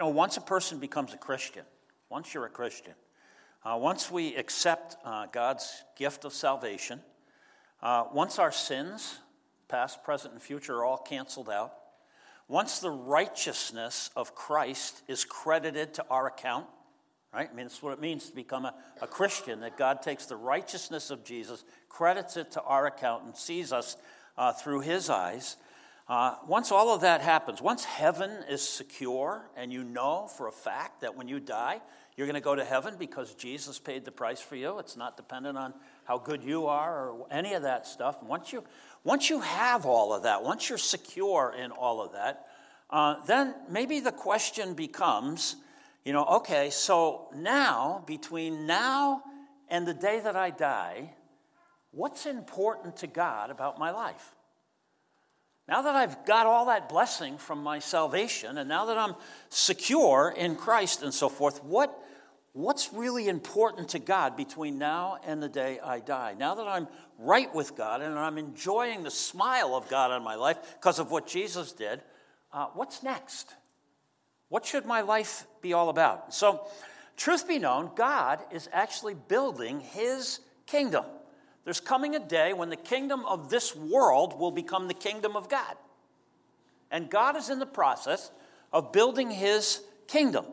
know, once a person becomes a Christian, once you're a Christian, uh, once we accept uh, God's gift of salvation, uh, once our sins, past, present, and future, are all canceled out, once the righteousness of Christ is credited to our account, right? I mean, that's what it means to become a, a Christian, that God takes the righteousness of Jesus, credits it to our account, and sees us uh, through his eyes. Uh, once all of that happens, once heaven is secure, and you know for a fact that when you die, you're going to go to heaven because Jesus paid the price for you. It's not dependent on how good you are or any of that stuff. Once you, once you have all of that, once you're secure in all of that, uh, then maybe the question becomes you know, okay, so now, between now and the day that I die, what's important to God about my life? Now that I've got all that blessing from my salvation, and now that I'm secure in Christ and so forth, what, what's really important to God between now and the day I die? Now that I'm right with God and I'm enjoying the smile of God on my life because of what Jesus did, uh, what's next? What should my life be all about? So, truth be known, God is actually building his kingdom. There's coming a day when the kingdom of this world will become the kingdom of God. And God is in the process of building his kingdom.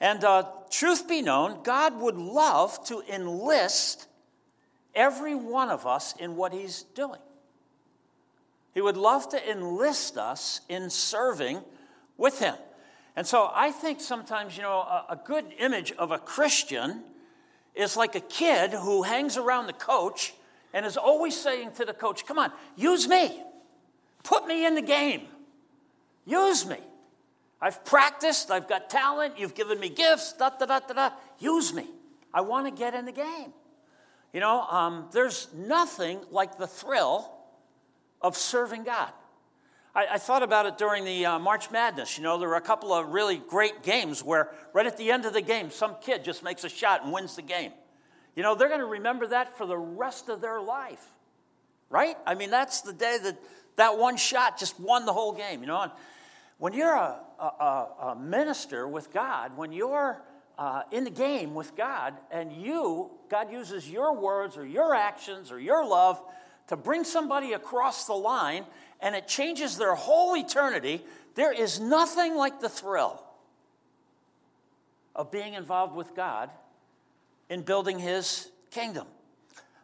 And uh, truth be known, God would love to enlist every one of us in what he's doing. He would love to enlist us in serving with him. And so I think sometimes, you know, a, a good image of a Christian is like a kid who hangs around the coach and is always saying to the coach, Come on, use me. Put me in the game. Use me. I've practiced, I've got talent, you've given me gifts, da da da da da. Use me. I want to get in the game. You know, um, there's nothing like the thrill of serving God. I, I thought about it during the uh, March Madness. You know, there were a couple of really great games where, right at the end of the game, some kid just makes a shot and wins the game. You know, they're going to remember that for the rest of their life, right? I mean, that's the day that that one shot just won the whole game, you know. And when you're a, a, a minister with God, when you're uh, in the game with God, and you, God uses your words or your actions or your love to bring somebody across the line and it changes their whole eternity, there is nothing like the thrill of being involved with God in building His kingdom.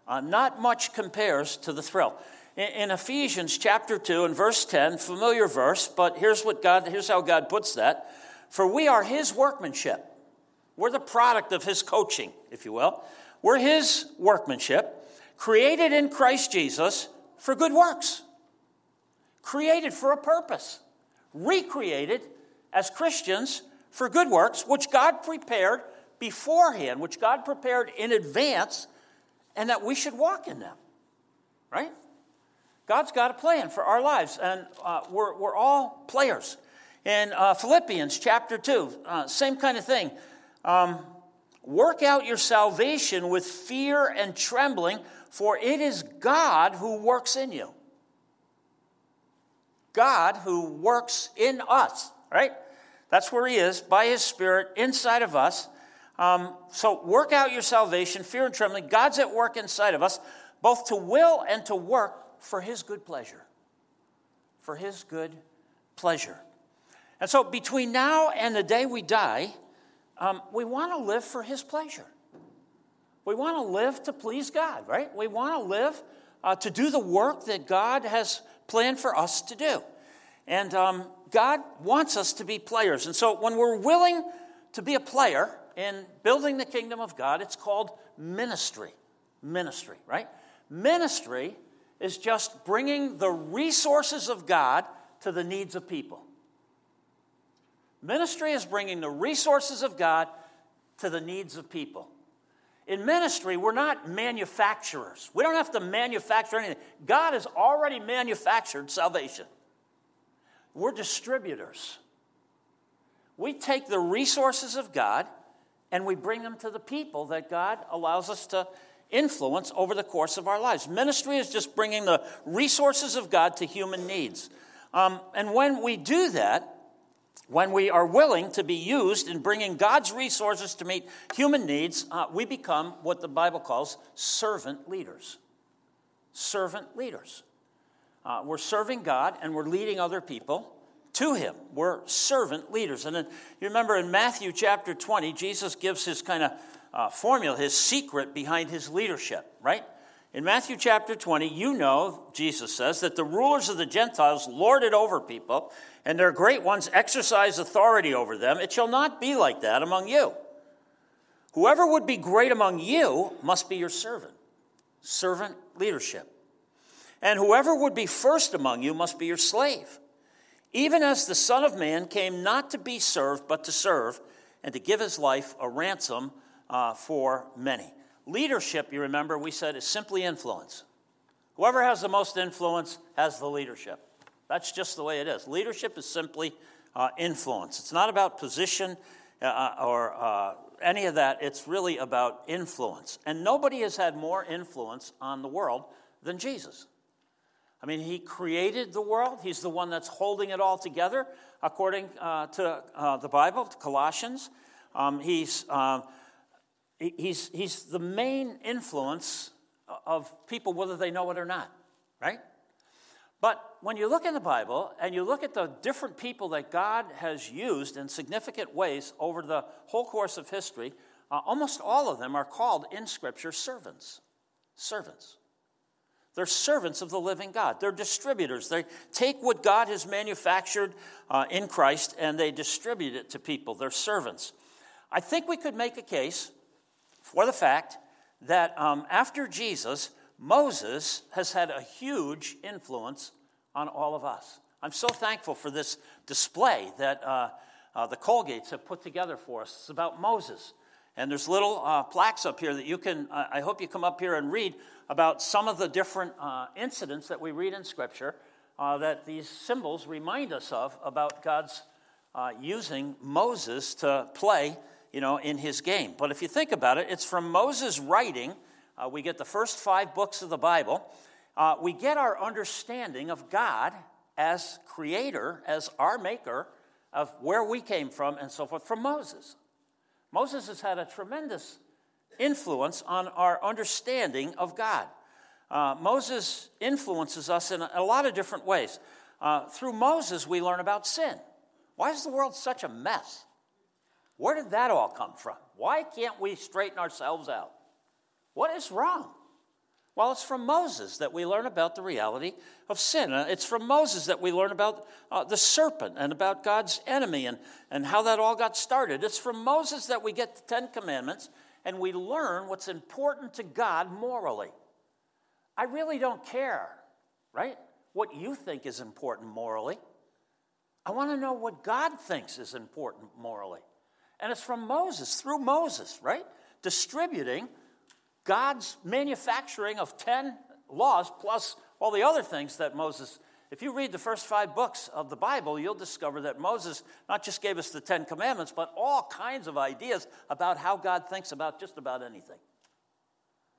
Uh, not much compares to the thrill. In, in Ephesians chapter 2 and verse 10, familiar verse, but here's what God, here's how God puts that. For we are His workmanship. We're the product of His coaching, if you will. We're His workmanship, created in Christ Jesus for good works created for a purpose, recreated as Christians for good works, which God prepared beforehand, which God prepared in advance, and that we should walk in them. Right? God's got a plan for our lives, and uh, we're, we're all players. In uh, Philippians chapter 2, uh, same kind of thing. Um, Work out your salvation with fear and trembling, for it is God who works in you. God who works in us, right? That's where He is, by His Spirit, inside of us. Um, so work out your salvation, fear and trembling. God's at work inside of us, both to will and to work for His good pleasure. For His good pleasure. And so between now and the day we die, um, we want to live for His pleasure. We want to live to please God, right? We want to live uh, to do the work that God has planned for us to do. And um, God wants us to be players. And so when we're willing to be a player in building the kingdom of God, it's called ministry. Ministry, right? Ministry is just bringing the resources of God to the needs of people. Ministry is bringing the resources of God to the needs of people. In ministry, we're not manufacturers. We don't have to manufacture anything. God has already manufactured salvation. We're distributors. We take the resources of God and we bring them to the people that God allows us to influence over the course of our lives. Ministry is just bringing the resources of God to human needs. Um, and when we do that, when we are willing to be used in bringing God's resources to meet human needs, uh, we become what the Bible calls servant leaders. Servant leaders. Uh, we're serving God and we're leading other people to Him. We're servant leaders. And then you remember in Matthew chapter 20, Jesus gives his kind of uh, formula, his secret behind his leadership, right? In Matthew chapter 20, you know, Jesus says, that the rulers of the Gentiles lord it over people, and their great ones exercise authority over them. It shall not be like that among you. Whoever would be great among you must be your servant. Servant leadership. And whoever would be first among you must be your slave. Even as the Son of Man came not to be served, but to serve, and to give his life a ransom uh, for many. Leadership, you remember, we said, is simply influence. Whoever has the most influence has the leadership. That's just the way it is. Leadership is simply uh, influence. It's not about position uh, uh or uh, any of that. It's really about influence. And nobody has had more influence on the world than Jesus. I mean, he created the world. He's the one that's holding it all together, according uh, to uh, the Bible, to Colossians. Um, he's, uh, he's, he's the main influence of people, whether they know it or not, right? But when you look in the Bible and you look at the different people that God has used in significant ways over the whole course of history, uh, almost all of them are called in Scripture servants. Servants. They're servants of the living God. They're distributors. They take what God has manufactured uh, in Christ and they distribute it to people. They're servants. I think we could make a case for the fact that um, after Jesus, Moses has had a huge influence on all of us. I'm so thankful for this display that uh, uh, the Colgates have put together for us. It's about Moses. And there's little uh, plaques up here that you can, I hope you come up here and read about some of the different uh, incidents that we read in Scripture uh, that these symbols remind us of about God's uh, using Moses to play, you know, in his game. But if you think about it, it's from Moses' writing. Uh, we get the first five books of the Bible. Uh, we get our understanding of God as creator, as our maker, of where we came from and so forth from Moses. Moses has had a tremendous influence on our understanding of God. Uh, Moses influences us in a, a, lot of different ways. Uh, through Moses, we learn about sin. Why is the world such a mess? Where did that all come from? Why can't we straighten ourselves out? What is wrong? Well, it's from Moses that we learn about the reality of sin. Uh, it's from Moses that we learn about uh, the serpent and about God's enemy and, and how that all got started. It's from Moses that we get the Ten Commandments and we learn what's important to God morally. I really don't care, right? What you think is important morally. I want to know what God thinks is important morally. And it's from Moses, through Moses, right? Distributing God's manufacturing of 10 laws plus all the other things that Moses if you read the first five books of the Bible, you'll discover that Moses not just gave us the Ten Commandments, but all kinds of ideas about how God thinks about just about anything.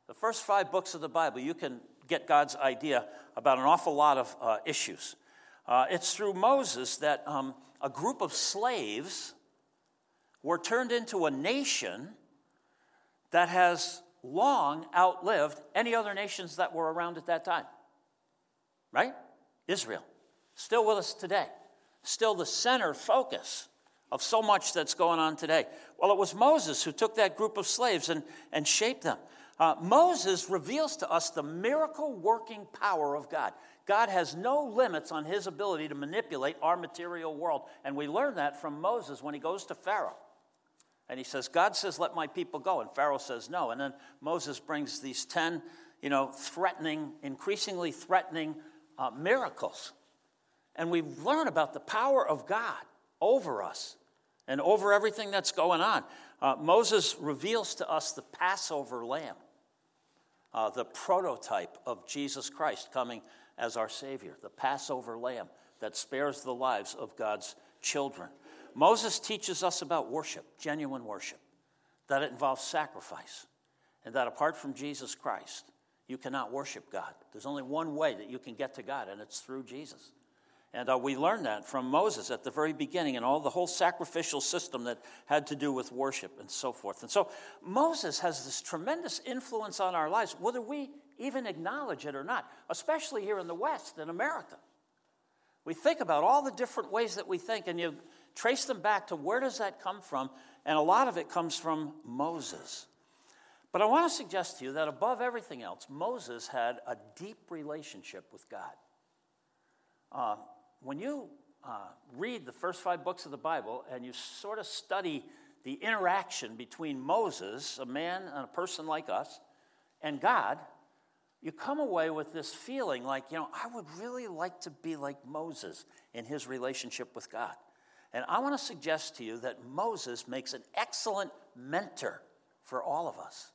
The first five books of the Bible, you can get God's idea about an awful lot of uh, issues. Uh, it's through Moses that um, a group of slaves were turned into a nation that has long outlived any other nations that were around at that time. Right? Israel, still with us today, still the center focus of so much that's going on today. Well, it was Moses who took that group of slaves and, and shaped them. Uh, Moses reveals to us the miracle working power of God. God has no limits on his ability to manipulate our material world. And we learn that from Moses when he goes to Pharaoh. And he says, God says, let my people go. And Pharaoh says, no. And then Moses brings these 10, you know, threatening, increasingly threatening uh, miracles. And we learn about the power of God over us and over everything that's going on. Uh, Moses reveals to us the Passover lamb, uh, the prototype of Jesus Christ coming as our Savior, the Passover lamb that spares the lives of God's children. Moses teaches us about worship, genuine worship, that it involves sacrifice, and that apart from Jesus Christ, you cannot worship God. There's only one way that you can get to God, and it's through Jesus. And uh, we learned that from Moses at the very beginning and all the whole sacrificial system that had to do with worship and so forth. And so Moses has this tremendous influence on our lives, whether we even acknowledge it or not, especially here in the West, in America. We think about all the different ways that we think, and you trace them back to where does that come from? And a lot of it comes from Moses. But I want to suggest to you that above everything else, Moses had a deep relationship with God. Uh, when you uh, read the first five books of the Bible and you sort of study the interaction between Moses, a man and a person like us, and God, you come away with this feeling like, you know, I would really like to be like Moses in his relationship with God. And I want to suggest to you that Moses makes an excellent mentor for all of us.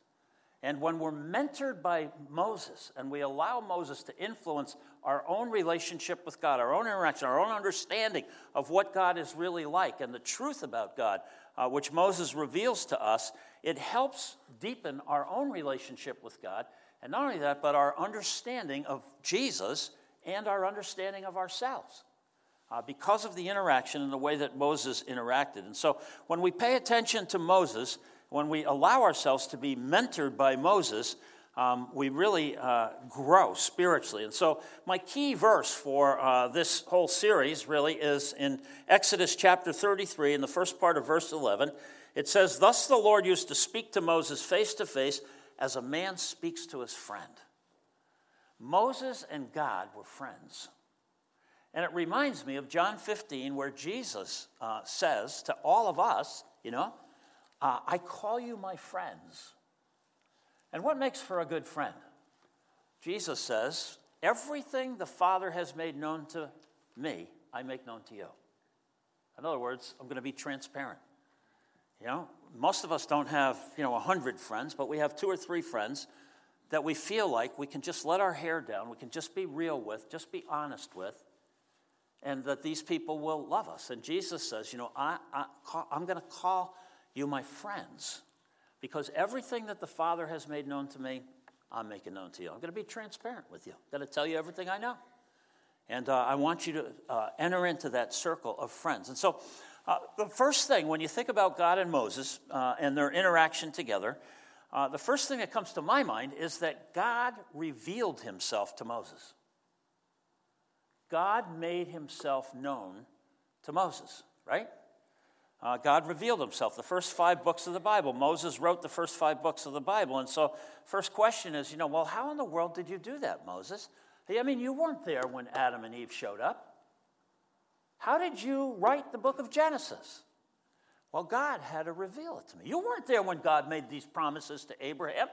And when we're mentored by Moses and we allow Moses to influence our own relationship with God, our own interaction, our own understanding of what God is really like and the truth about God, uh, which Moses reveals to us, it helps deepen our own relationship with God. And not only that, but our understanding of Jesus and our understanding of ourselves. Uh, because of the interaction and the way that Moses interacted. And so when we pay attention to Moses, when we allow ourselves to be mentored by Moses, um, we really uh, grow spiritually. And so, my key verse for uh, this whole series really is in Exodus chapter 33, in the first part of verse 11. It says, Thus the Lord used to speak to Moses face to face as a man speaks to his friend. Moses and God were friends. And it reminds me of John 15, where Jesus uh, says to all of us, you know, uh, I call you my friends. And what makes for a good friend? Jesus says, Everything the Father has made known to me, I make known to you. In other words, I'm going to be transparent. You know, most of us don't have, you know, a hundred friends, but we have two or three friends that we feel like we can just let our hair down, we can just be real with, just be honest with, and that these people will love us. And Jesus says, you know, I, I, I'm going to call you my friends, because everything that the Father has made known to me, I'm making known to you. I'm going to be transparent with you. I'm going to tell you everything I know. And uh, I want you to uh, enter into that circle of friends. And so, uh, the first thing, when you think about God and Moses uh, and their interaction together, uh, the first thing that comes to my mind is that God revealed himself to Moses. God made himself known to Moses, right? Uh, God revealed himself. The first five books of the Bible, Moses wrote the first five books of the Bible. And so, first question is, you know, well, how in the world did you do that, Moses? I mean, you weren't there when Adam and Eve showed up. How did you write the book of Genesis? Well, God had to reveal it to me. You weren't there when God made these promises to Abraham.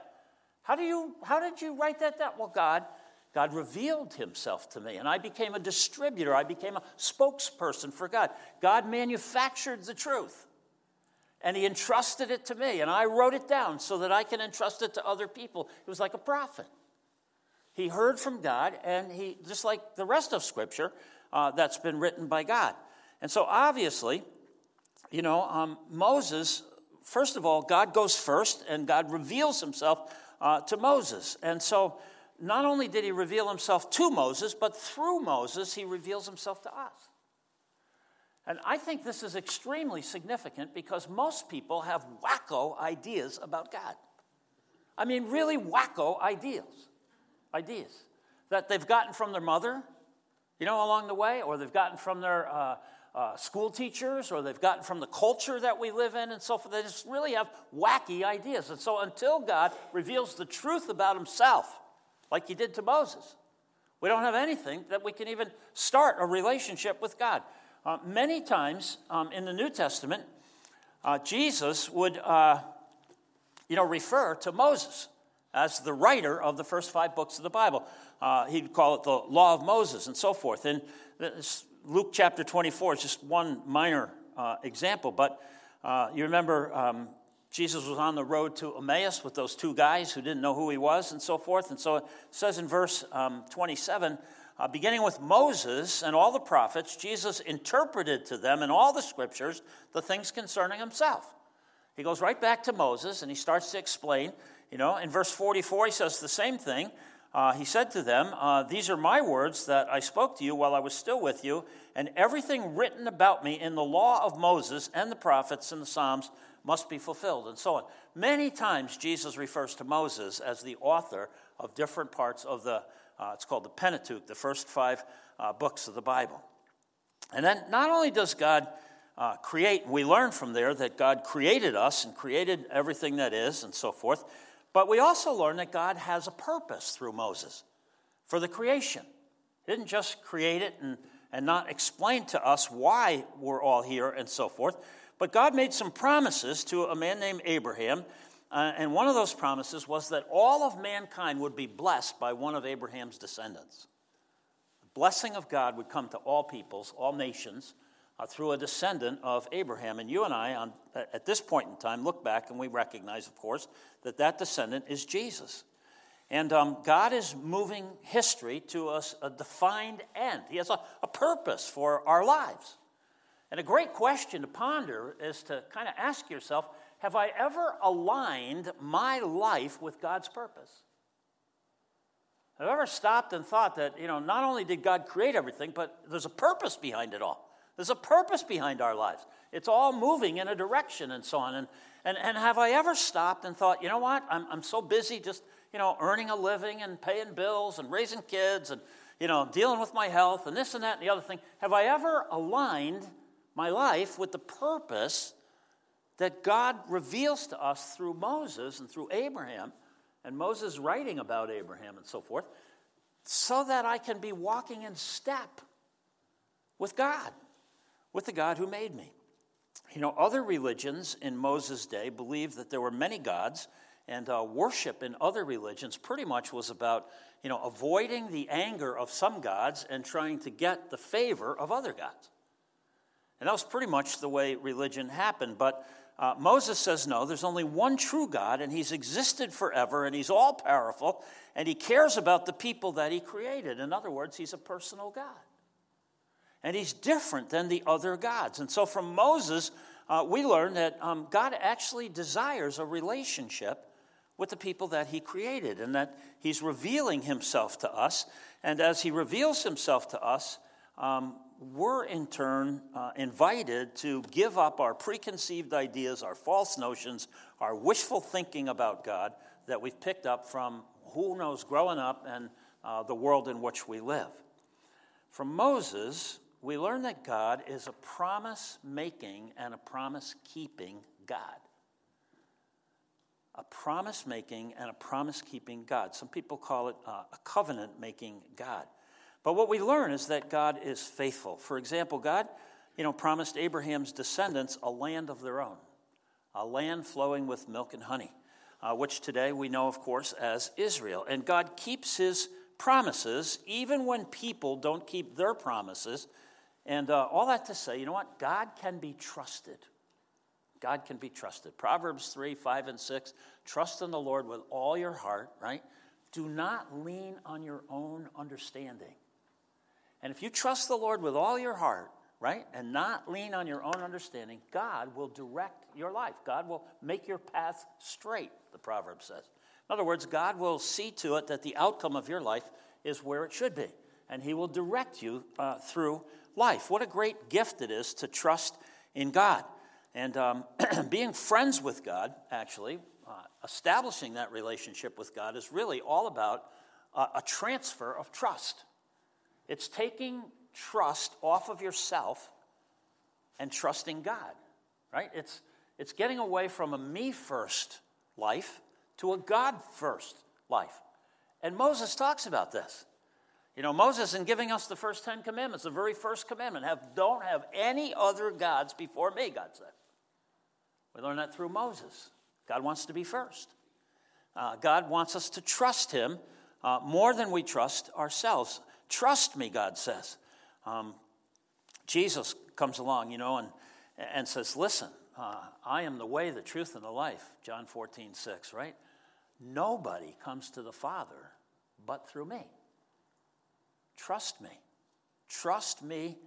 How, do you, how did you write that down? Well, God God revealed himself to me, and I became a distributor. I became a spokesperson for God. God manufactured the truth, and he entrusted it to me, and I wrote it down so that I can entrust it to other people. It was like a prophet. He heard from God, and he, just like the rest of Scripture uh, that's been written by God. And so, obviously, you know, um, Moses, first of all, God goes first, and God reveals himself uh, to Moses. And so, not only did he reveal himself to Moses, but through Moses, he reveals himself to us. And I think this is extremely significant because most people have wacko ideas about God. I mean, really wacko ideas. Ideas that they've gotten from their mother, you know, along the way, or they've gotten from their uh, uh, school teachers, or they've gotten from the culture that we live in, and so forth. They just really have wacky ideas. And so until God reveals the truth about himself, like he did to Moses. We don't have anything that we can even start a relationship with God. Uh, many times um, in the New Testament, uh, Jesus would, uh, you know, refer to Moses as the writer of the first five books of the Bible. Uh, he'd call it the Law of Moses and so forth. And Luke chapter 24 is just one minor uh, example, but uh, you remember um, Jesus was on the road to Emmaus with those two guys who didn't know who he was and so forth. And so it says in verse um, 27 uh, beginning with Moses and all the prophets, Jesus interpreted to them in all the scriptures the things concerning himself. He goes right back to Moses and he starts to explain. You know, in verse 44, he says the same thing. uh, he said to them, uh, These are my words that I spoke to you while I was still with you, and everything written about me in the law of Moses and the prophets and the Psalms must be fulfilled, and so on. Many times Jesus refers to Moses as the author of different parts of the, uh, it's called the Pentateuch, the first five uh, books of the Bible. And then not only does God uh, create, we learn from there that God created us and created everything that is and so forth. But we also learn that God has a purpose through Moses for the creation. He didn't just create it and, and not explain to us why we're all here and so forth, but God made some promises to a man named Abraham. Uh, and one of those promises was that all of mankind would be blessed by one of Abraham's descendants. The blessing of God would come to all peoples, all nations, uh, through a descendant of Abraham. And you and I, on, at this point in time, look back and we recognize, of course, that that descendant is Jesus. And um, God is moving history to a, a defined end. He has a, a purpose for our lives. And a great question to ponder is to kind of ask yourself Have I ever aligned my life with God's purpose? Have I ever stopped and thought that, you know, not only did God create everything, but there's a purpose behind it all? There's a purpose behind our lives. It's all moving in a direction and so on. And, and, and have I ever stopped and thought, you know what, I'm, I'm so busy just, you know, earning a living and paying bills and raising kids and, you know, dealing with my health and this and that and the other thing. Have I ever aligned my life with the purpose that God reveals to us through Moses and through Abraham and Moses writing about Abraham and so forth, so that I can be walking in step with God? with the God who made me. You know, other religions in Moses' day believed that there were many gods, and uh, worship in other religions pretty much was about, you know, avoiding the anger of some gods and trying to get the favor of other gods. And that was pretty much the way religion happened. But uh, Moses says, no, there's only one true God, and he's existed forever, and he's all powerful, and he cares about the people that he created. In other words, he's a personal God and he's different than the other gods. And so from Moses, uh, we learn that um, God actually desires a relationship with the people that he created and that he's revealing himself to us. And as he reveals himself to us, um, we're in turn uh, invited to give up our preconceived ideas, our false notions, our wishful thinking about God that we've picked up from who knows growing up and uh, the world in which we live. From Moses, we learn that God is a promise making and a promise keeping God. A promise making and a promise keeping God. Some people call it uh, a covenant making God. But what we learn is that God is faithful. For example, God, you know, promised Abraham's descendants a land of their own, a land flowing with milk and honey, uh, which today we know, of course, as Israel. And God keeps his promises even when people don't keep their promises and uh, all that to say, you know what? God can be trusted. God can be trusted. Proverbs 3, 5, and 6 trust in the Lord with all your heart, right? Do not lean on your own understanding. And if you trust the Lord with all your heart, right, and not lean on your own understanding, God will direct your life. God will make your path straight, the proverb says. In other words, God will see to it that the outcome of your life is where it should be, and He will direct you uh, through life. What a great gift it is to trust in God. And um, being friends with God, actually, uh, establishing that relationship with God is really all about uh, a transfer of trust. It's taking trust off of yourself and trusting God, right? It's, it's getting away from a me first life to a God first life. And Moses talks about this. You know, Moses, in giving us the first Ten Commandments, the very first commandment, have, don't have any other gods before me, God said. We learn that through Moses. God wants to be first. Uh, God wants us to trust Him uh, more than we trust ourselves. Trust me, God says. Um, Jesus comes along, you know, and, and says, Listen, uh, I am the way, the truth, and the life. John 14, 6, right? Nobody comes to the Father but through me. Trust me. Trust me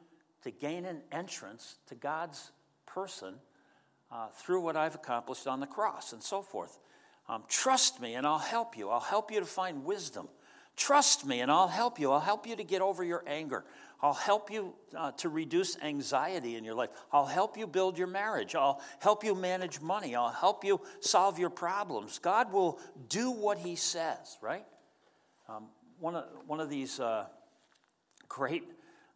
to gain an entrance to God's person uh, through what I've accomplished on the cross and so forth. Um, trust me and I'll help you. I'll help you to find wisdom. Trust me and I'll help you. I'll help you to get over your anger. I'll help you uh, to reduce anxiety in your life. I'll help you build your marriage. I'll help you manage money. I'll help you solve your problems. God will do what He says, right? Um, one, of, one of these uh, great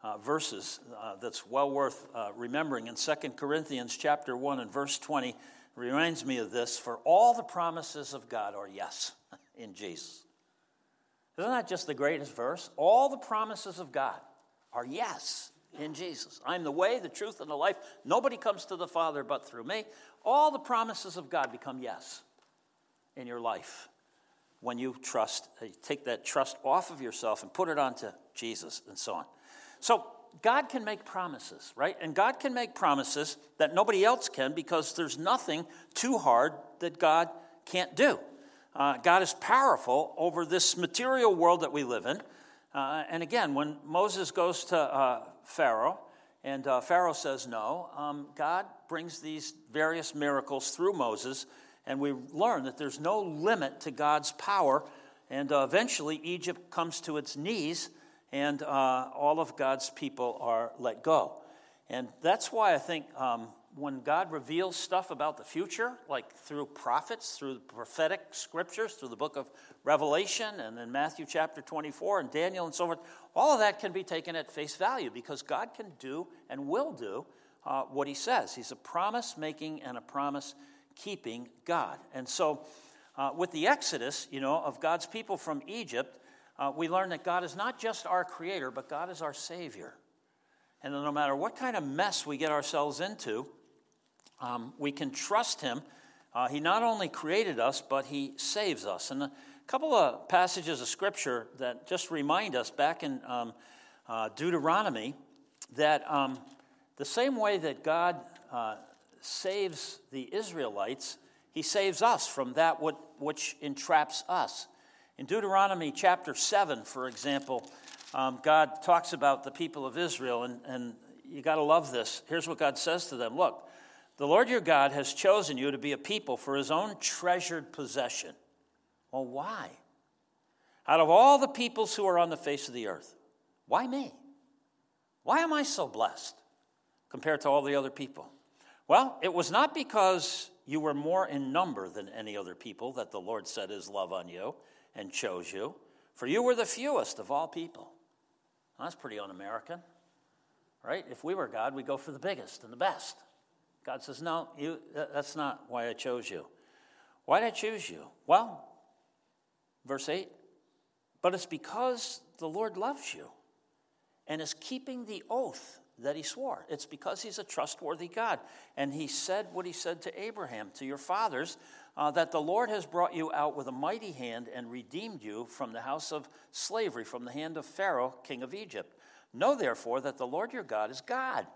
uh, verses uh, that's well worth uh, remembering in 2 Corinthians chapter 1 and verse 20 reminds me of this for all the promises of God are yes in Jesus. Isn't that just the greatest verse? All the promises of God are yes in Jesus. I'm the way, the truth, and the life. Nobody comes to the Father but through me. All the promises of God become yes in your life when you trust, uh, take that trust off of yourself and put it onto Jesus and so on. So, God can make promises, right? And God can make promises that nobody else can because there's nothing too hard that God can't do. Uh, God is powerful over this material world that we live in. Uh, and again, when Moses goes to uh, Pharaoh and uh, Pharaoh says no, um, God brings these various miracles through Moses, and we learn that there's no limit to God's power. And uh, eventually, Egypt comes to its knees, and uh, all of God's people are let go. And that's why I think um, when God reveals stuff about the future, like through prophets, through the prophetic scriptures, through the book of Revelation, and then Matthew chapter 24, and Daniel, and so forth, all of that can be taken at face value because God can do and will do uh, what He says. He's a promise making and a promise keeping God. And so, uh, with the exodus, you know, of God's people from Egypt, uh, we learn that God is not just our creator, but God is our Savior. And no matter what kind of mess we get ourselves into, um, we can trust him. Uh, he not only created us, but he saves us. And a couple of passages of scripture that just remind us back in um, uh, Deuteronomy that um, the same way that God uh, saves the Israelites, he saves us from that what, which entraps us. In Deuteronomy chapter 7, for example, um, God talks about the people of Israel, and, and you got to love this. Here's what God says to them Look, the Lord your God has chosen you to be a people for his own treasured possession. Well, why? Out of all the peoples who are on the face of the earth, why me? Why am I so blessed compared to all the other people? Well, it was not because you were more in number than any other people that the Lord set his love on you and chose you, for you were the fewest of all people. Well, that's pretty un American, right? If we were God, we'd go for the biggest and the best. God says, No, you, that's not why I chose you. Why did I choose you? Well, verse 8, but it's because the Lord loves you and is keeping the oath that he swore. It's because he's a trustworthy God. And he said what he said to Abraham, to your fathers, uh, that the Lord has brought you out with a mighty hand and redeemed you from the house of slavery, from the hand of Pharaoh, king of Egypt. Know therefore that the Lord your God is God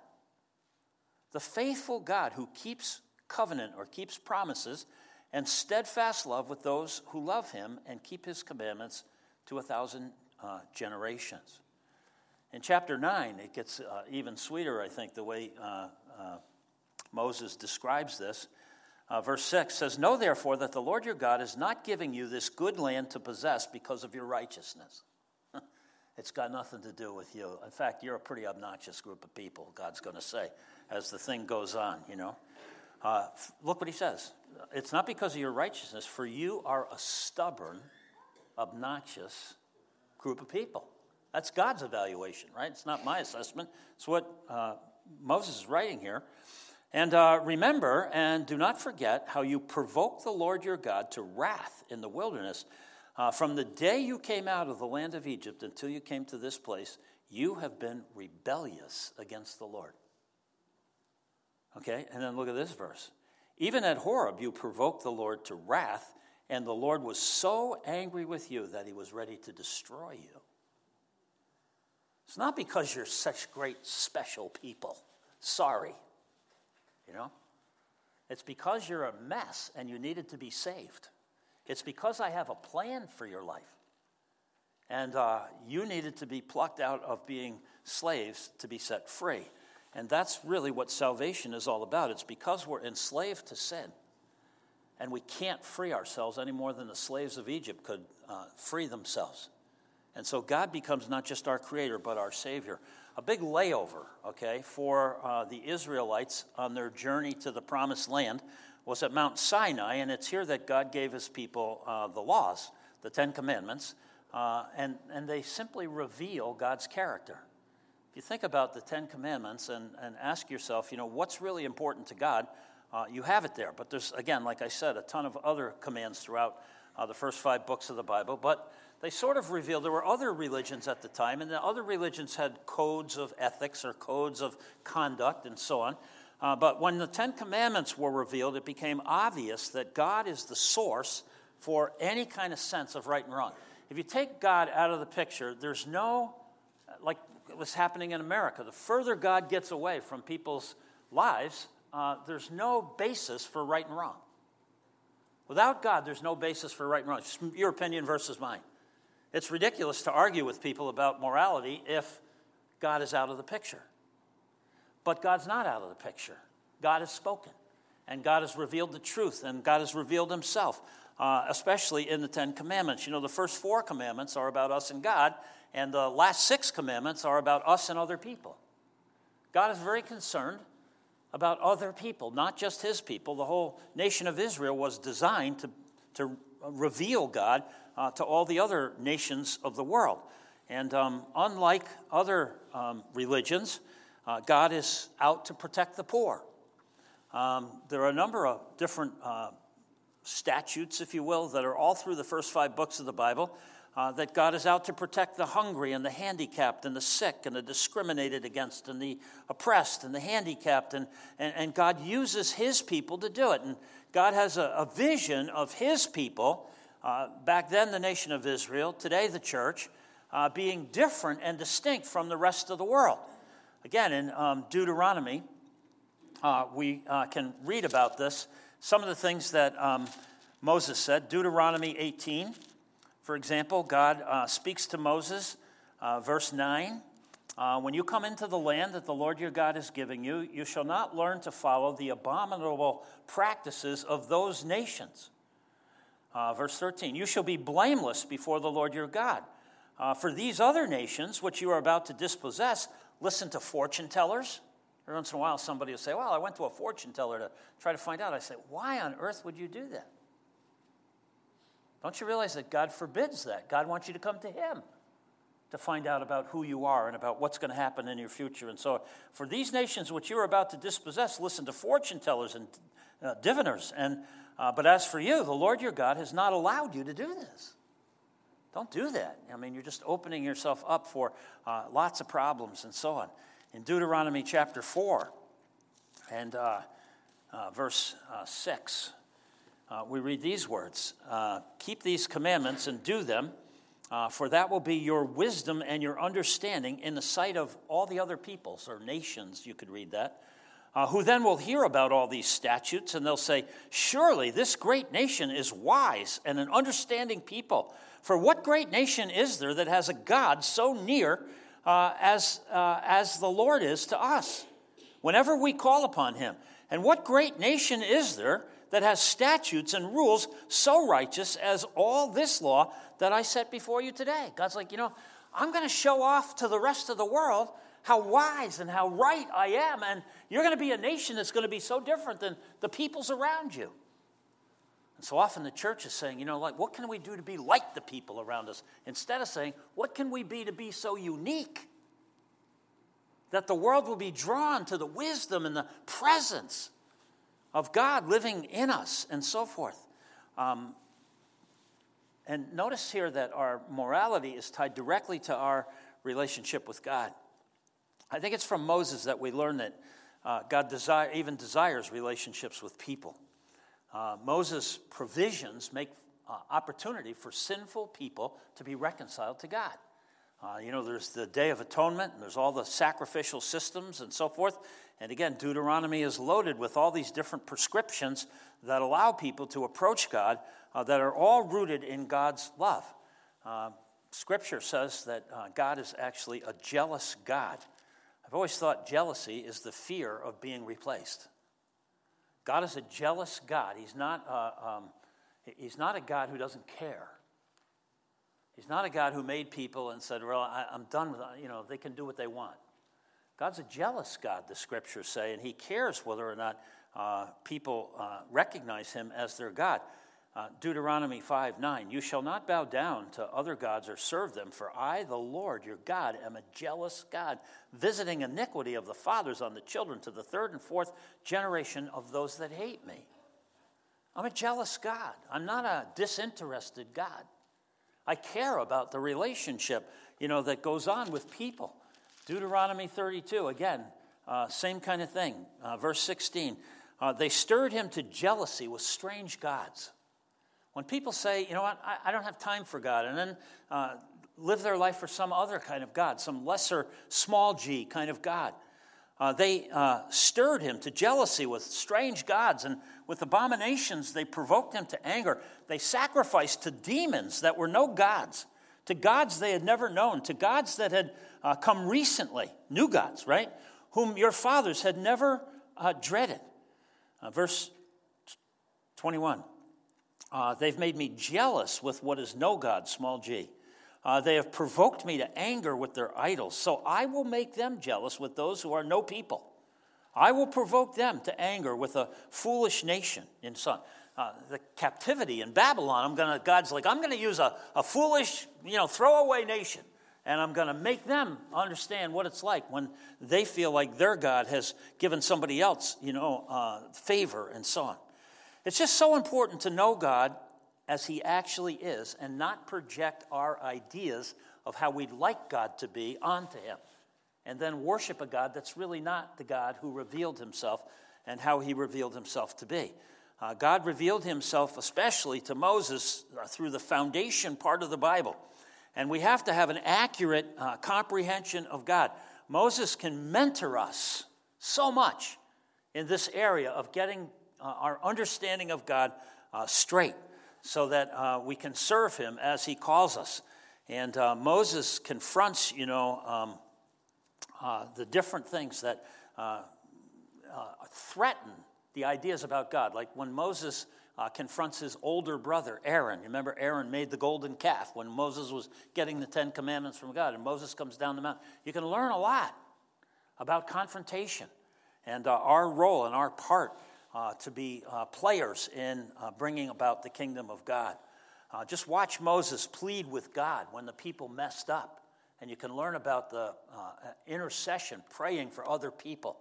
the faithful God who keeps covenant or keeps promises and steadfast love with those who love him and keep his commandments to a thousand uh, generations. In chapter 9, it gets uh, even sweeter, I think, the way uh, uh Moses describes this. Uh, verse 6 says, Know therefore that the Lord your God is not giving you this good land to possess because of your righteousness. it's got nothing to do with you. In fact, you're a pretty obnoxious group of people, God's going to say as the thing goes on, you know. Uh, look what he says. It's not because of your righteousness, for you are a stubborn, obnoxious group of people. That's God's evaluation, right? It's not my assessment. It's what uh, Moses is writing here. And uh, remember and do not forget how you provoked the Lord your God to wrath in the wilderness. Uh, from the day you came out of the land of Egypt until you came to this place, you have been rebellious against the Lord. Okay, and then look at this verse. Even at Horeb, you provoked the Lord to wrath, and the Lord was so angry with you that he was ready to destroy you. It's not because you're such great special people. Sorry. You know? It's because you're a mess and you needed to be saved. It's because I have a plan for your life. And uh, you needed to be plucked out of being slaves to be set free. And that's really what salvation is all about. It's because we're enslaved to sin. And we can't free ourselves any more than the slaves of Egypt could uh, free themselves. And so God becomes not just our creator, but our savior. A big layover, okay, for uh, the Israelites on their journey to the promised land was at Mount Sinai, and it's here that God gave his people uh, the laws, the Ten Commandments, uh, and, and they simply reveal God's character. If you think about the Ten Commandments and, and ask yourself, you know, what's really important to God, uh, you have it there. But there's, again, like I said, a ton of other commands throughout uh, the first five books of the Bible. But they sort of reveal there were other religions at the time, and the other religions had codes of ethics or codes of conduct and so on. Uh, but when the Ten Commandments were revealed, it became obvious that God is the source for any kind of sense of right and wrong. If you take God out of the picture, there's no, like what's happening in America, the further God gets away from people's lives, uh, there's no basis for right and wrong. Without God, there's no basis for right and wrong. It's your opinion versus mine. It's ridiculous to argue with people about morality if God is out of the picture. But God's not out of the picture. God has spoken, and God has revealed the truth, and God has revealed Himself, uh, especially in the Ten Commandments. You know, the first four commandments are about us and God, and the last six commandments are about us and other people. God is very concerned about other people, not just his people. The whole nation of Israel was designed to, to reveal God uh, to all the other nations of the world. And um, unlike other um, religions, uh, God is out to protect the poor. Um, there are a number of different uh, statutes, if you will, that are all through the first five books of the Bible uh, that God is out to protect the hungry and the handicapped and the sick and the discriminated against and the oppressed and the handicapped. And, and, and God uses His people to do it. And God has a, a vision of His people, uh, back then the nation of Israel, today the church, uh, being different and distinct from the rest of the world. Again, in um, Deuteronomy, uh, we uh, can read about this. Some of the things that um, Moses said, Deuteronomy 18. For example, God uh, speaks to Moses, uh, verse 9 uh, When you come into the land that the Lord your God is giving you, you shall not learn to follow the abominable practices of those nations. Uh, verse 13 You shall be blameless before the Lord your God. Uh, for these other nations, which you are about to dispossess, listen to fortune tellers. Every once in a while, somebody will say, Well, I went to a fortune teller to try to find out. I say, Why on earth would you do that? Don't you realize that God forbids that? God wants you to come to Him to find out about who you are and about what's going to happen in your future. And so, for these nations which you're about to dispossess, listen to fortune tellers and uh, diviners. And, uh, but as for you, the Lord your God has not allowed you to do this. Don't do that. I mean, you're just opening yourself up for uh, lots of problems and so on. In Deuteronomy chapter 4 and uh, uh, verse uh, 6, uh, we read these words uh, Keep these commandments and do them, uh, for that will be your wisdom and your understanding in the sight of all the other peoples or nations, you could read that. Uh, who then will hear about all these statutes and they'll say, Surely this great nation is wise and an understanding people. For what great nation is there that has a God so near uh, as, uh, as the Lord is to us, whenever we call upon him? And what great nation is there that has statutes and rules so righteous as all this law that I set before you today. God's like, you know, I'm going to show off to the rest of the world how wise and how right I am. And you're going to be a nation that's going to be so different than the peoples around you. And so often the church is saying, you know, like, what can we do to be like the people around us? Instead of saying, what can we be to be so unique that the world will be drawn to the wisdom and the presence of God living in us and so forth. Um, and notice here that our morality is tied directly to our relationship with God. I think it's from Moses that we learn that uh, God desire, even desires relationships with people. Uh, Moses' provisions make uh, opportunity for sinful people to be reconciled to God. Uh, you know, there's the Day of Atonement, and there's all the sacrificial systems and so forth. And again, Deuteronomy is loaded with all these different prescriptions that allow people to approach God uh, that are all rooted in God's love. Uh, scripture says that uh, God is actually a jealous God. I've always thought jealousy is the fear of being replaced. God is a jealous God. He's not, uh, um, he's not a God who doesn't care. He's not a God who made people and said, Well, I, am done with You know, they can do what they want. God's a jealous God, the scriptures say, and He cares whether or not uh, people uh, recognize Him as their God. Uh, Deuteronomy 5 9, you shall not bow down to other gods or serve them, for I, the Lord your God, am a jealous God, visiting iniquity of the fathers on the children to the third and fourth generation of those that hate me. I'm a jealous God. I'm not a disinterested God. I care about the relationship, you know, that goes on with people. Deuteronomy 32, again, uh, same kind of thing. Uh, verse 16, uh, they stirred him to jealousy with strange gods. When people say, you know what, I, I don't have time for God, and then uh, live their life for some other kind of God, some lesser, small g kind of God, uh, they uh, stirred him to jealousy with strange gods, and with abominations they provoked him to anger. They sacrificed to demons that were no gods, to gods they had never known, to gods that had uh, come recently, new gods, right? Whom your fathers had never uh, dreaded. Uh, verse 21 uh, They've made me jealous with what is no God, small g. Uh, they have provoked me to anger with their idols. So I will make them jealous with those who are no people. I will provoke them to anger with a foolish nation in son. Uh, the captivity in Babylon, I'm gonna, God's like, I'm going to use a, a foolish, you know, throwaway nation. And I'm going to make them understand what it's like when they feel like their God has given somebody else, you know, uh, favor and so on. It's just so important to know God as He actually is and not project our ideas of how we'd like God to be onto Him. And then worship a God that's really not the God who revealed Himself and how He revealed Himself to be. Uh, God revealed Himself especially to Moses uh, through the foundation part of the Bible. And we have to have an accurate uh, comprehension of God. Moses can mentor us so much in this area of getting uh, our understanding of God uh, straight so that uh, we can serve him as he calls us. And uh, Moses confronts, you know, um, uh, the different things that uh, uh, threaten the ideas about God. Like when Moses uh, confronts his older brother, Aaron. Remember, Aaron made the golden calf when Moses was getting the Ten Commandments from God, and Moses comes down the mountain. You can learn a lot about confrontation and our role and our part uh, to be uh, players in uh, bringing about the kingdom of God. Uh, just watch Moses plead with God when the people messed up, and you can learn about the uh, intercession, praying for other people,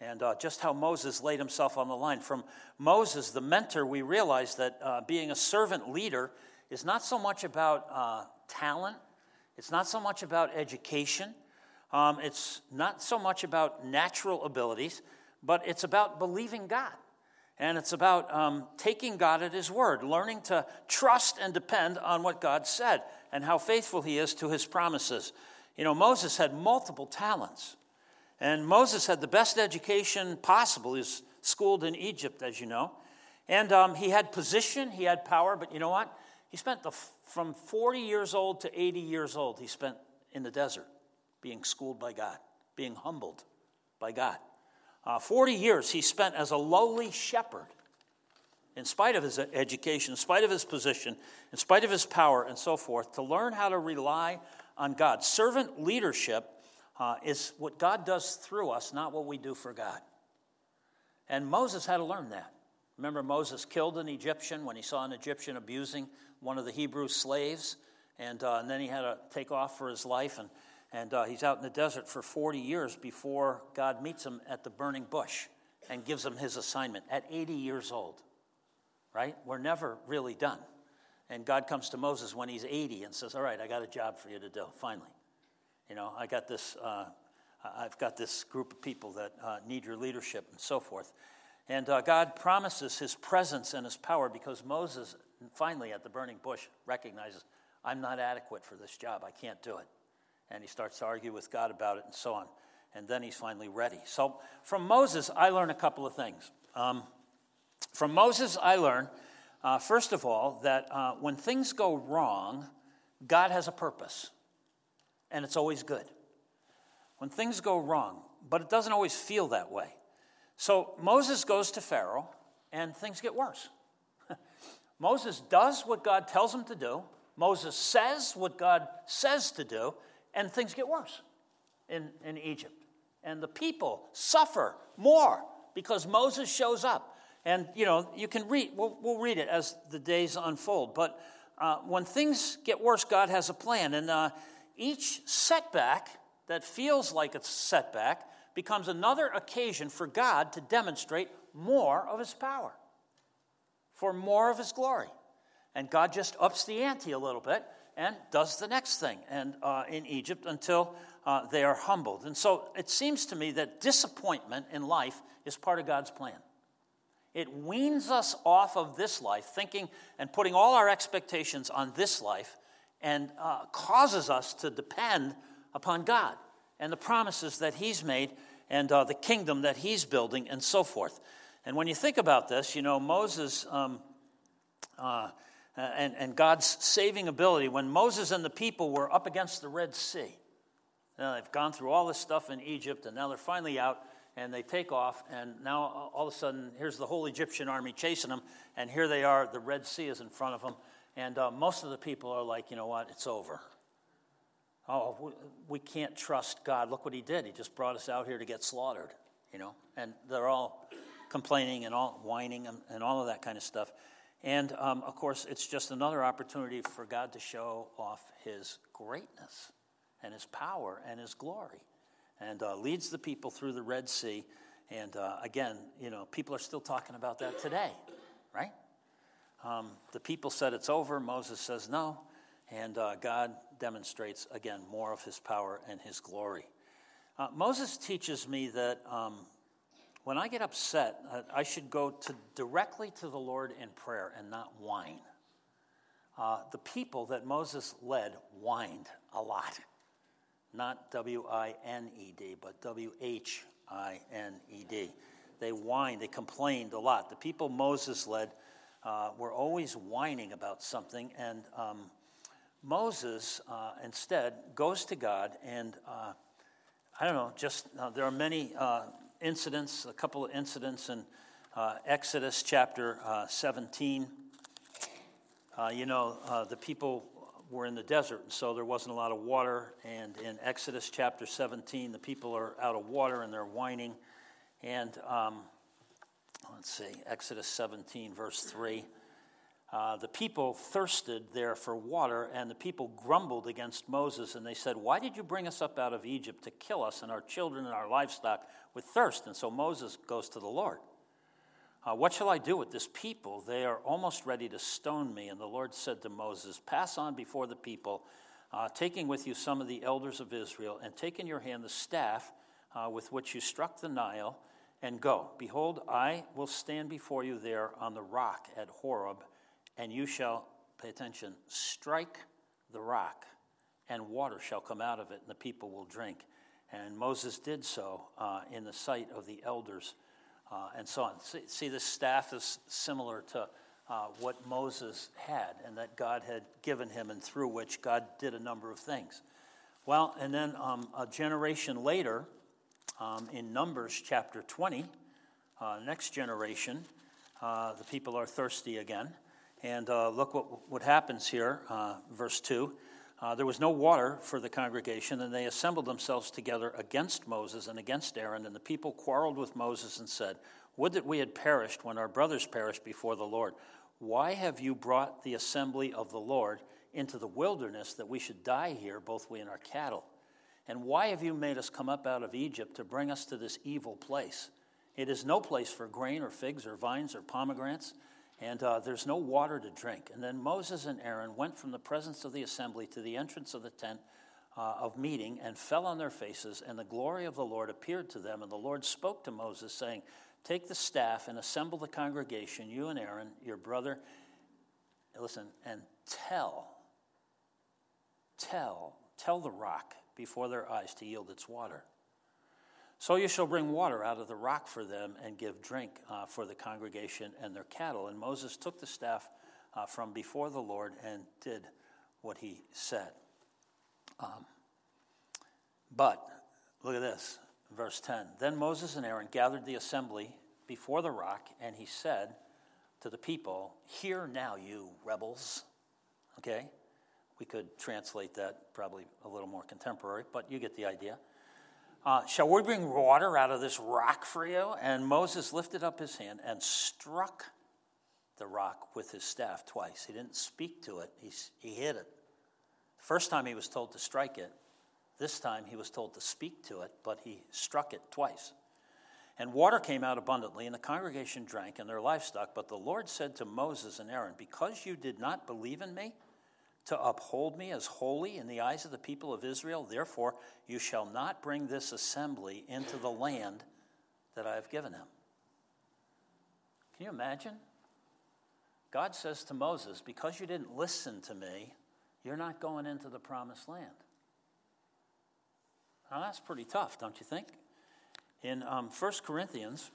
and just how Moses laid himself on the line. From Moses, the mentor, we realize that being a servant leader is not so much about talent, it's not so much about education. Um, it's not so much about natural abilities, but it's about believing God. And it's about um, taking God at His word, learning to trust and depend on what God said and how faithful He is to His promises. You know, Moses had multiple talents, and Moses had the best education possible. He was schooled in Egypt, as you know. And um, he had position, he had power, but you know what? He spent the, from 40 years old to 80 years old, he spent in the desert being schooled by God, being humbled by God. Uh, 40 years he spent as a lowly shepherd, in spite of his education, in spite of his position, in spite of his power, and so forth, to learn how to rely on God. Servant leadership uh, is what God does through us, not what we do for God. And Moses had to learn that. Remember, Moses killed an Egyptian when he saw an Egyptian abusing one of the Hebrew slaves, and, uh, and then he had to take off for his life. And and uh, he's out in the desert for 40 years before God meets him at the burning bush and gives him his assignment at 80 years old. Right? We're never really done. And God comes to Moses when he's 80 and says, All right, I got a job for you to do, finally. You know, I got this, uh, I've got this group of people that uh, need your leadership and so forth. And uh, God promises his presence and his power because Moses, finally at the burning bush, recognizes, I'm not adequate for this job. I can't do it and he starts to argue with God about it and so on. And then he's finally ready. So from Moses, I learn a couple of things. Um, from Moses, I learn, uh, first of all, that uh, when things go wrong, God has a purpose, and it's always good. When things go wrong, but it doesn't always feel that way. So Moses goes to Pharaoh, and things get worse. Moses does what God tells him to do. Moses says what God says to do, and things get worse in, in Egypt. And the people suffer more because Moses shows up. And, you know, you can read, we'll, we'll read it as the days unfold. But uh, when things get worse, God has a plan. And uh, each setback that feels like a setback becomes another occasion for God to demonstrate more of his power, for more of his glory. And God just ups the ante a little bit and does the next thing and uh, in Egypt until uh, they are humbled. And so it seems to me that disappointment in life is part of God's plan. It weans us off of this life, thinking and putting all our expectations on this life, and uh, causes us to depend upon God and the promises that He's made and uh, the kingdom that He's building and so forth. And when you think about this, you know, Moses um, uh, and, and God's saving ability, when Moses and the people were up against the Red Sea, now they've gone through all this stuff in Egypt, and now they're finally out, and they take off, and now all of a sudden, here's the whole Egyptian army chasing them, and here they are, the Red Sea is in front of them, and uh, most of the people are like, you know what, it's over. Oh, we can't trust God. Look what he did. He just brought us out here to get slaughtered, you know, and they're all complaining and all whining and, and all of that kind of stuff. And um, of course, it's just another opportunity for God to show off his greatness and his power and his glory and uh, leads the people through the Red Sea. And uh, again, you know, people are still talking about that today, right? Um, the people said it's over. Moses says no. And uh, God demonstrates, again, more of his power and his glory. Uh, Moses teaches me that um, when I get upset, uh, I should go to, directly to the Lord in prayer and not whine. Uh, the people that Moses led whined a lot. Not W I N E D, but W H I N E D. They whined, they complained a lot. The people Moses led uh, were always whining about something, and um, Moses uh, instead goes to God and uh, I don't know, just uh, there are many incidents, a couple of incidents in uh, Exodus chapter uh, 17. Uh, you know, uh, the people were in the desert, and so there wasn't a lot of water. And in Exodus chapter 17, the people are out of water and they're whining. And um, let's see, Exodus 17, verse 3. Uh, the people thirsted there for water, and the people grumbled against Moses, and they said, Why did you bring us up out of Egypt to kill us and our children and our livestock with thirst? And so Moses goes to the Lord. Uh, what shall I do with this people? They are almost ready to stone me. And the Lord said to Moses, Pass on before the people, uh, taking with you some of the elders of Israel, and take in your hand the staff uh, with which you struck the Nile, and go. Behold, I will stand before you there on the rock at Horeb and you shall, pay attention, strike the rock, and water shall come out of it, and the people will drink. And Moses did so uh, in the sight of the elders uh, and so on. See, see, this staff is similar to uh, what Moses had and that God had given him, and through which God did a number of things. Well, and then um, a generation later, um, in Numbers chapter 20, uh, next generation, uh, the people are thirsty again. And uh, look what, what happens here, uh, verse 2. Uh, there was no water for the congregation, and they assembled themselves together against Moses and against Aaron. And the people quarreled with Moses and said, Would that we had perished when our brothers perished before the Lord. Why have you brought the assembly of the Lord into the wilderness that we should die here, both we and our cattle? And why have you made us come up out of Egypt to bring us to this evil place? It is no place for grain or figs or vines or pomegranates and uh, there's no water to drink. And then Moses and Aaron went from the presence of the assembly to the entrance of the tent uh, of meeting and fell on their faces, and the glory of the Lord appeared to them. And the Lord spoke to Moses, saying, Take the staff and assemble the congregation, you and Aaron, your brother. Listen, and tell, tell, tell the rock before their eyes to yield its water. So you shall bring water out of the rock for them and give drink uh, for the congregation and their cattle. And Moses took the staff uh, from before the Lord and did what he said. Um, but look at this, verse 10. Then Moses and Aaron gathered the assembly before the rock, and he said to the people, Hear now, you rebels. Okay? We could translate that probably a little more contemporary, but you get the idea. Uh, shall we bring water out of this rock for you? And Moses lifted up his hand and struck the rock with his staff twice. He didn't speak to it, he, he hit it. First time he was told to strike it, this time he was told to speak to it, but he struck it twice. And water came out abundantly, and the congregation drank, and their livestock. But the Lord said to Moses and Aaron, Because you did not believe in me, to uphold me as holy in the eyes of the people of Israel, therefore you shall not bring this assembly into the land that I have given them. Can you imagine? God says to Moses, Because you didn't listen to me, you're not going into the promised land. Now, that's pretty tough, don't you think? In um, 1 Corinthians,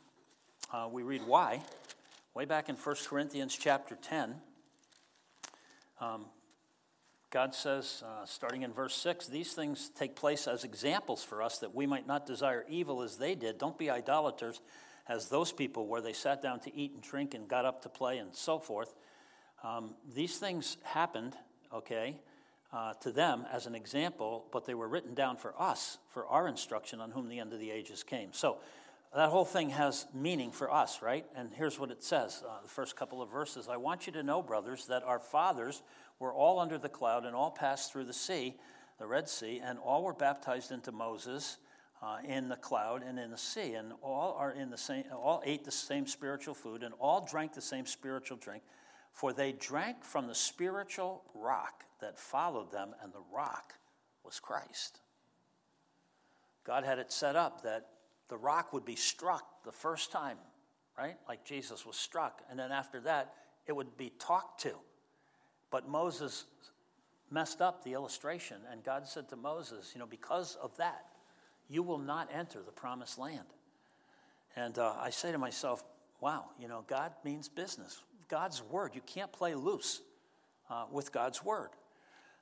uh, we read why. Way back in 1 Corinthians chapter 10, um, God says, uh, starting in verse 6, these things take place as examples for us that we might not desire evil as they did. Don't be idolaters as those people where they sat down to eat and drink and got up to play and so forth. Um, these things happened, okay, uh, to them as an example, but they were written down for us, for our instruction on whom the end of the ages came. So that whole thing has meaning for us, right? And here's what it says uh, the first couple of verses I want you to know, brothers, that our fathers were all under the cloud and all passed through the sea, the Red Sea, and all were baptized into Moses. Uh, in the cloud and in the sea, and all are in the same, all ate the same spiritual food, and all drank the same spiritual drink, for they drank from the spiritual rock that followed them, and the rock was Christ. God had it set up that the rock would be struck the first time, right? Like Jesus was struck. And then after that, it would be talked to. But Moses messed up the illustration, and God said to Moses, You know, because of that, you will not enter the promised land. And uh, I say to myself, Wow, you know, God means business. God's word. You can't play loose uh, with God's word.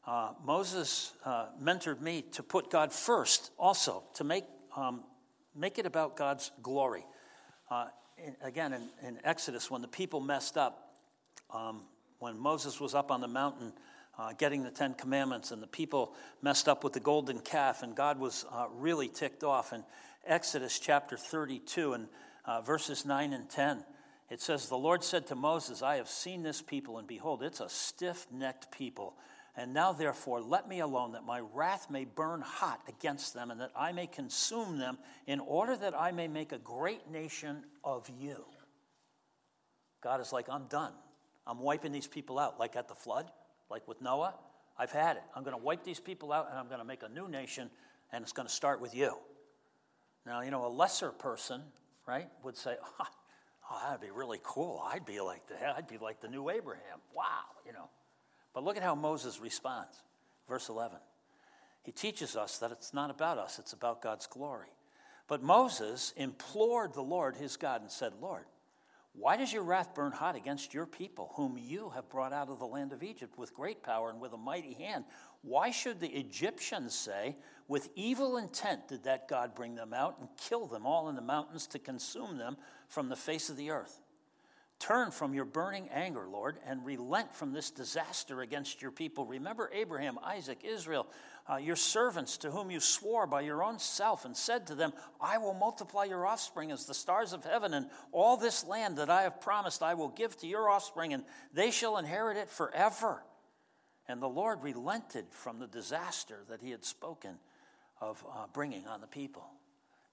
Uh, Moses uh, mentored me to put God first, also, to make um, Make it about God's glory. Uh, in, again, in, in, Exodus, when the people messed up, um, when Moses was up on the mountain uh, getting the Ten Commandments, and the people messed up with the golden calf, and God was uh, really ticked off. In Exodus chapter 32 and uh, verses 9 and 10, it says, The Lord said to Moses, I have seen this people, and behold, it's a stiff necked people and now, therefore, let me alone, that my wrath may burn hot against them, and that I may consume them, in order that I may make a great nation of you. God is like, I'm done. I'm wiping these people out, like at the flood, like with Noah. I've had it. I'm going to wipe these people out, and I'm going to make a new nation, and it's going to start with you. Now, you know, a lesser person, right, would say, ah, oh, that'd be really cool. I'd be like the, I'd be like the new Abraham. Wow, you know. But look at how Moses responds. Verse 11. He teaches us that it's not about us, it's about God's glory. But Moses implored the Lord his God and said, Lord, why does your wrath burn hot against your people, whom you have brought out of the land of Egypt with great power and with a mighty hand? Why should the Egyptians say, With evil intent did that God bring them out and kill them all in the mountains to consume them from the face of the earth? Turn from your burning anger, Lord, and relent from this disaster against your people. Remember Abraham, Isaac, Israel, uh, your servants to whom you swore by your own self and said to them, I will multiply your offspring as the stars of heaven, and all this land that I have promised I will give to your offspring, and they shall inherit it forever. And the Lord relented from the disaster that he had spoken of uh, bringing on the people.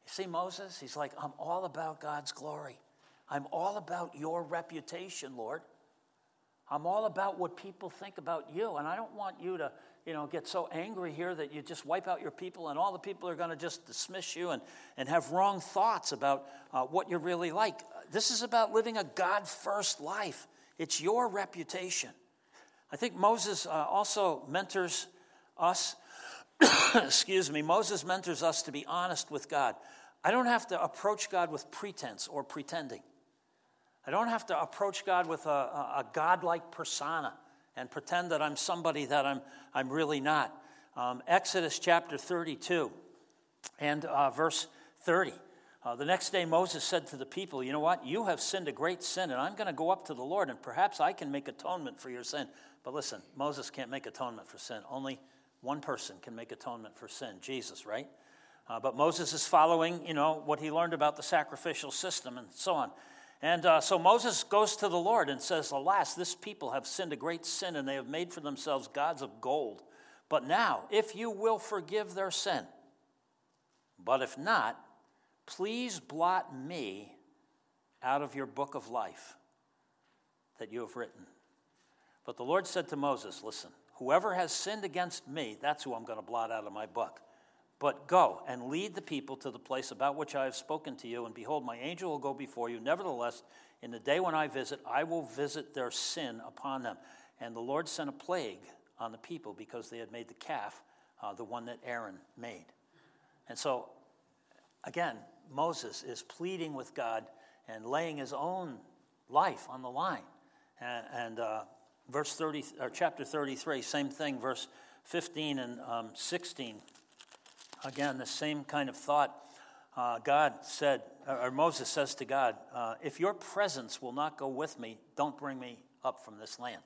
You see, Moses, he's like, I'm all about God's glory. I'm all about your reputation, Lord. I'm all about what people think about you. And I don't want you to, you know, get so angry here that you just wipe out your people and all the people are going to just dismiss you and, and have wrong thoughts about uh, what you're really like. This is about living a God first life, it's your reputation. I think Moses uh, also mentors us. Excuse me, Moses mentors us to be honest with God. I don't have to approach God with pretense or pretending. I don't have to approach God with a, a, godlike persona and pretend that I'm somebody that I'm, I'm really not. Um, Exodus chapter 32 and uh, verse 30. Uh, the next day, Moses said to the people, You know what? You have sinned a great sin, and I'm going to go up to the Lord, and perhaps I can make atonement for your sin. But listen, Moses can't make atonement for sin. Only one person can make atonement for sin Jesus, right? Uh, but Moses is following, you know, what he learned about the sacrificial system and so on. And uh, so Moses goes to the Lord and says, Alas, this people have sinned a great sin, and they have made for themselves gods of gold. But now, if you will forgive their sin, but if not, Please blot me out of your book of life that you have written. But the Lord said to Moses, Listen, whoever has sinned against me, that's who I'm going to blot out of my book. But go and lead the people to the place about which I have spoken to you, and behold, my angel will go before you. Nevertheless, in the day when I visit, I will visit their sin upon them. And the Lord sent a plague on the people because they had made the calf, uh, the one that Aaron made. And so, again, Moses is pleading with God and laying his own life on the line. And, and uh, verse 30, or chapter 33, same thing, verse 15 and um, 16. Again, the same kind of thought. Uh, God said, or Moses says to God, uh, If your presence will not go with me, don't bring me up from this land.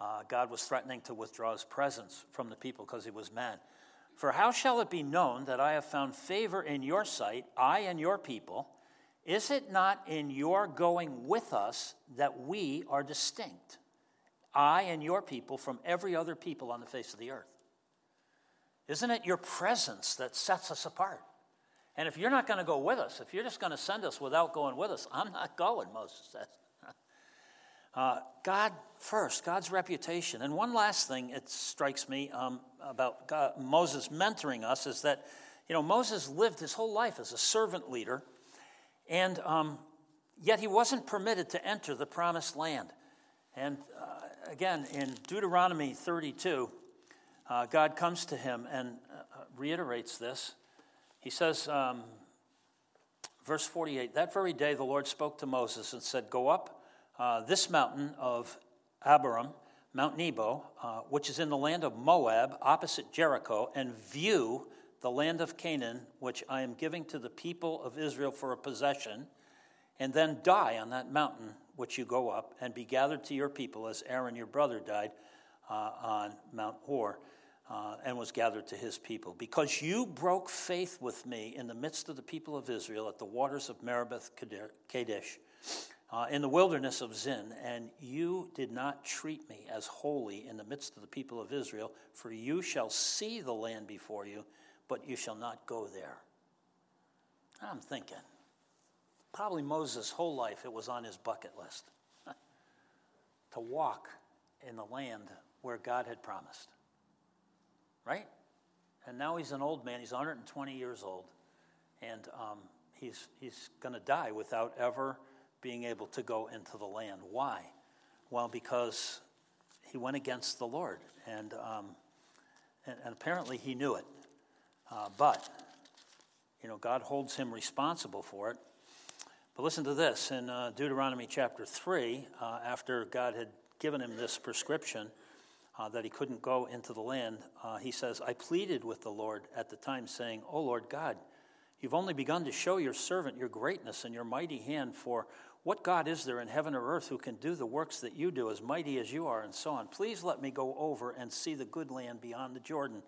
Uh, God was threatening to withdraw his presence from the people because he was mad. For how shall it be known that I have found favor in your sight, I and your people? Is it not in your going with us that we are distinct, I and your people, from every other people on the face of the earth? Isn't it your presence that sets us apart? And if you're not going to go with us, if you're just going to send us without going with us, I'm not going, Moses says. Uh, God first, God's reputation. And one last thing it strikes me um, about God, Moses mentoring us is that, you know, Moses lived his whole life as a servant leader, and um, yet he wasn't permitted to enter the promised land. And uh, again, in Deuteronomy 32, uh, God comes to him and uh, reiterates this. He says, um, verse 48, that very day the Lord spoke to Moses and said, Go up uh, this mountain of Abarim, Mount Nebo, uh, which is in the land of Moab, opposite Jericho, and view the land of Canaan, which I am giving to the people of Israel for a possession, and then die on that mountain which you go up, and be gathered to your people as Aaron your brother died uh, on Mount Hor. Uh, and was gathered to his people. Because you broke faith with me in the midst of the people of Israel at the waters of Meribah Kadesh, uh, in the wilderness of Zin, and you did not treat me as holy in the midst of the people of Israel, for you shall see the land before you, but you shall not go there. I'm thinking, probably Moses' whole life it was on his bucket list to walk in the land where God had promised. Right? And now he's an old man, he's 120 years old, and um, he's, he's going to die without ever being able to go into the land. Why? Well, because he went against the Lord, and, um, and, and, apparently he knew it. Uh, but, you know, God holds him responsible for it. But listen to this in uh, Deuteronomy chapter 3, uh, after God had given him this prescription uh, that he couldn't go into the land, uh, he says, I pleaded with the Lord at the time, saying, O Lord God, you've only begun to show your servant your greatness and your mighty hand, for what God is there in heaven or earth who can do the works that you do, as mighty as you are, and so on? Please let me go over and see the good land beyond the Jordan,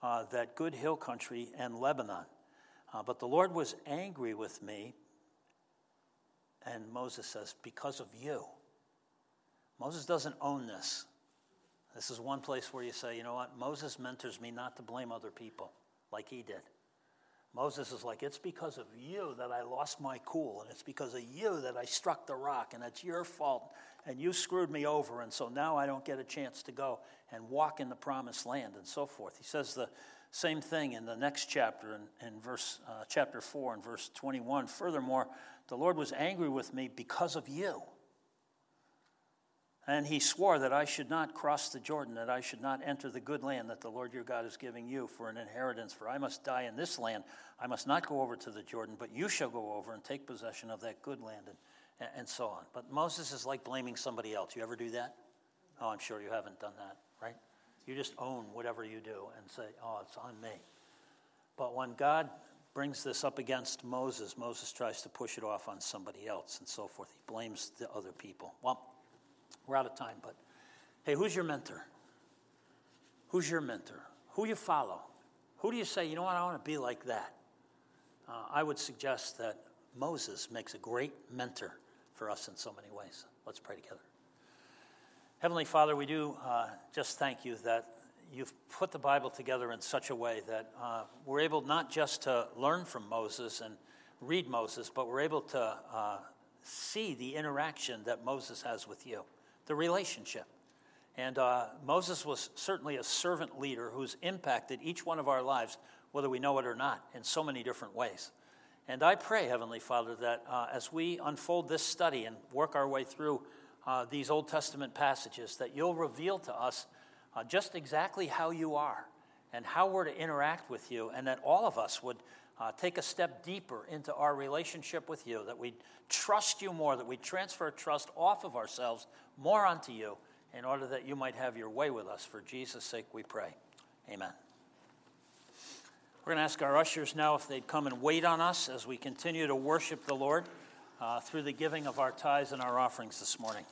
uh, that good hill country and Lebanon. Uh, but the Lord was angry with me, and Moses says, because of you. Moses doesn't own this. This is one place where you say, you know what? Moses mentors me not to blame other people like he did. Moses is like, It's because of you that I lost my cool, and it's because of you that I struck the rock, and it's your fault, and you screwed me over, and so now I don't get a chance to go and walk in the promised land, and so forth. He says the same thing in the next chapter, in, in verse, uh, chapter 4, and verse 21. Furthermore, the Lord was angry with me because of you. And he swore that I should not cross the Jordan, that I should not enter the good land that the Lord your God is giving you for an inheritance. For I must die in this land. I must not go over to the Jordan, but you shall go over and take possession of that good land, and, and so on. But Moses is like blaming somebody else. You ever do that? Oh, I'm sure you haven't done that, right? You just own whatever you do and say, oh, it's on me. But when God brings this up against Moses, Moses tries to push it off on somebody else and so forth. He blames the other people. Well, we're out of time, but hey, who's your mentor? Who's your mentor? Who you follow? Who do you say, you know what, I want to be like that? Uh, I would suggest that Moses makes a great mentor for us in so many ways. Let's pray together. Heavenly Father, we do uh, just thank you that you've put the Bible together in such a way that uh, we're able not just to learn from Moses and read Moses, but we're able to uh, see the interaction that Moses has with you, the relationship. And uh, Moses was certainly a servant leader who's impacted each one of our lives, whether we know it or not, in so many different ways. And I pray, Heavenly Father, that uh, as we unfold this study and work our way through uh, these Old Testament passages, that you'll reveal to us uh, just exactly how you are and how we're to interact with you, and that all of us would uh, take a step deeper into our relationship with you, that we trust you more, that we transfer trust off of ourselves more onto you, in order that you might have your way with us. For Jesus' sake, we pray. Amen. We're going to ask our ushers now if they'd come and wait on us as we continue to worship the Lord uh, through the giving of our tithes and our offerings this morning.